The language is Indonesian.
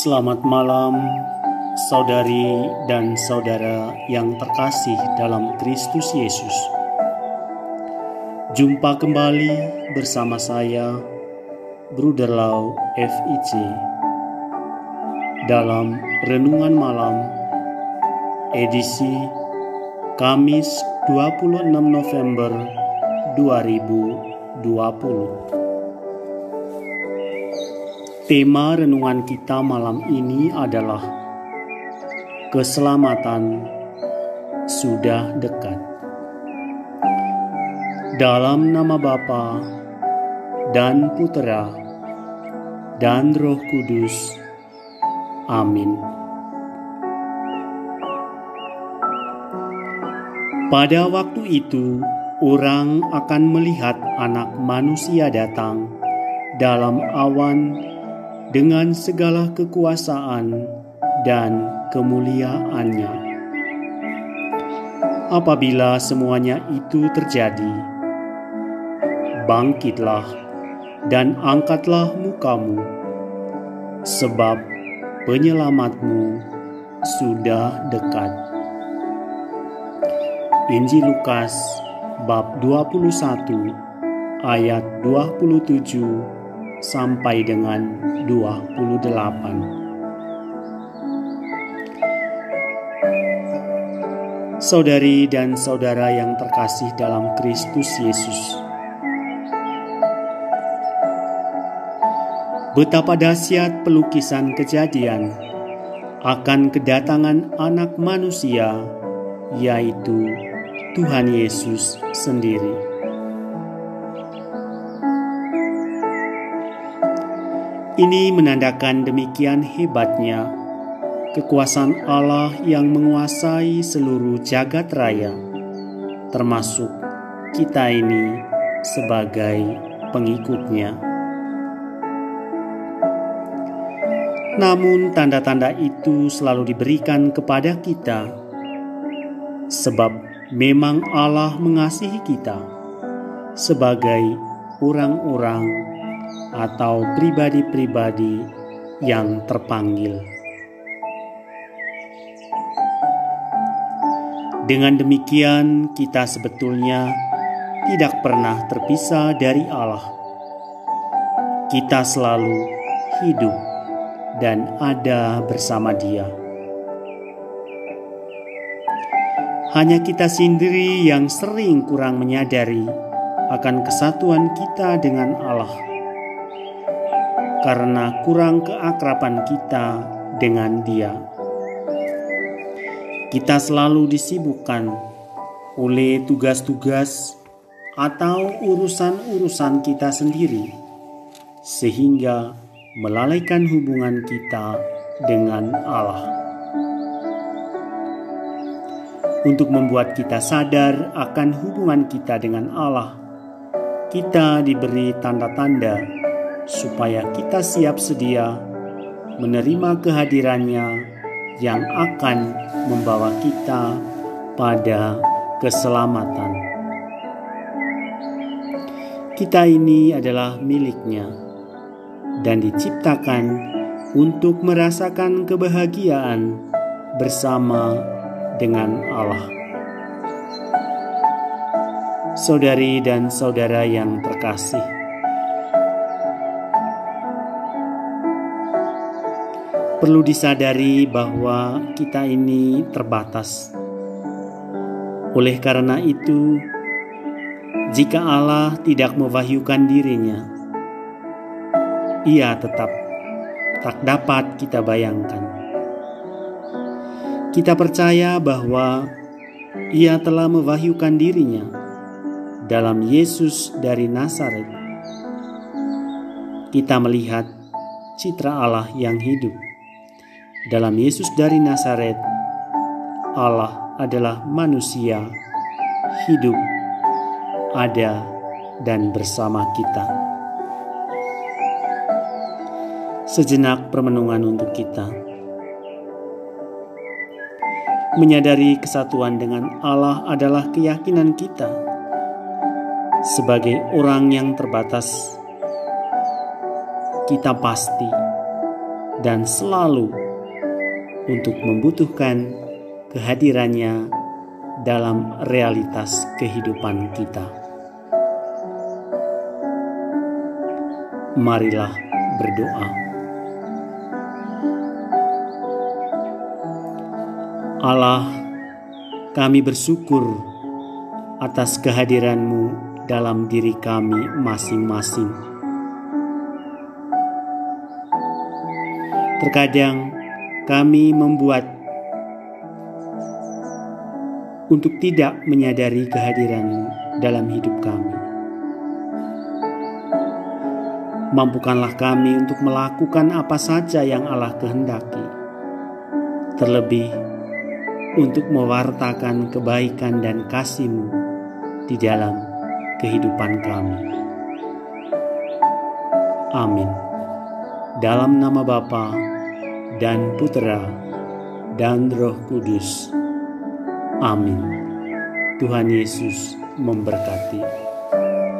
Selamat malam, saudari dan saudara yang terkasih dalam Kristus Yesus. Jumpa kembali bersama saya, Bruder Lau FIC, dalam Renungan Malam, edisi Kamis 26 November 2020. Tema renungan kita malam ini adalah keselamatan sudah dekat. Dalam nama Bapa dan Putera dan Roh Kudus. Amin. Pada waktu itu, orang akan melihat Anak Manusia datang dalam awan dengan segala kekuasaan dan kemuliaannya. Apabila semuanya itu terjadi, bangkitlah dan angkatlah mukamu, sebab penyelamatmu sudah dekat. Injil Lukas bab 21 ayat 27 sampai dengan 28. Saudari dan saudara yang terkasih dalam Kristus Yesus. Betapa dahsyat pelukisan kejadian akan kedatangan anak manusia, yaitu Tuhan Yesus sendiri. Ini menandakan demikian hebatnya kekuasaan Allah yang menguasai seluruh jagat raya, termasuk kita ini sebagai pengikutnya. Namun tanda-tanda itu selalu diberikan kepada kita, sebab memang Allah mengasihi kita sebagai orang-orang atau pribadi-pribadi yang terpanggil. Dengan demikian, kita sebetulnya tidak pernah terpisah dari Allah. Kita selalu hidup dan ada bersama Dia. Hanya kita sendiri yang sering kurang menyadari akan kesatuan kita dengan Allah karena kurang keakraban kita dengan Dia. Kita selalu disibukkan oleh tugas-tugas atau urusan-urusan kita sendiri, sehingga melalaikan hubungan kita dengan Allah. Untuk membuat kita sadar akan hubungan kita dengan Allah, kita diberi tanda-tanda supaya kita siap sedia menerima kehadirannya yang akan membawa kita pada keselamatan. Kita ini adalah miliknya dan diciptakan untuk merasakan kebahagiaan bersama dengan Allah. Saudari dan saudara yang terkasih, Perlu disadari bahwa kita ini terbatas. Oleh karena itu, jika Allah tidak mewahyukan dirinya, ia tetap tak dapat kita bayangkan. Kita percaya bahwa ia telah mewahyukan dirinya dalam Yesus dari Nazaret. Kita melihat citra Allah yang hidup dalam Yesus dari Nazaret, Allah adalah manusia, hidup, ada, dan bersama kita. Sejenak permenungan untuk kita. Menyadari kesatuan dengan Allah adalah keyakinan kita sebagai orang yang terbatas. Kita pasti dan selalu untuk membutuhkan kehadirannya dalam realitas kehidupan kita. Marilah berdoa. Allah, kami bersyukur atas kehadiran-Mu dalam diri kami masing-masing. Terkadang kami membuat untuk tidak menyadari kehadiran dalam hidup kami. Mampukanlah kami untuk melakukan apa saja yang Allah kehendaki, terlebih untuk mewartakan kebaikan dan kasih-Mu di dalam kehidupan kami. Amin. Dalam nama Bapa dan Putra dan Roh Kudus. Amin. Tuhan Yesus memberkati.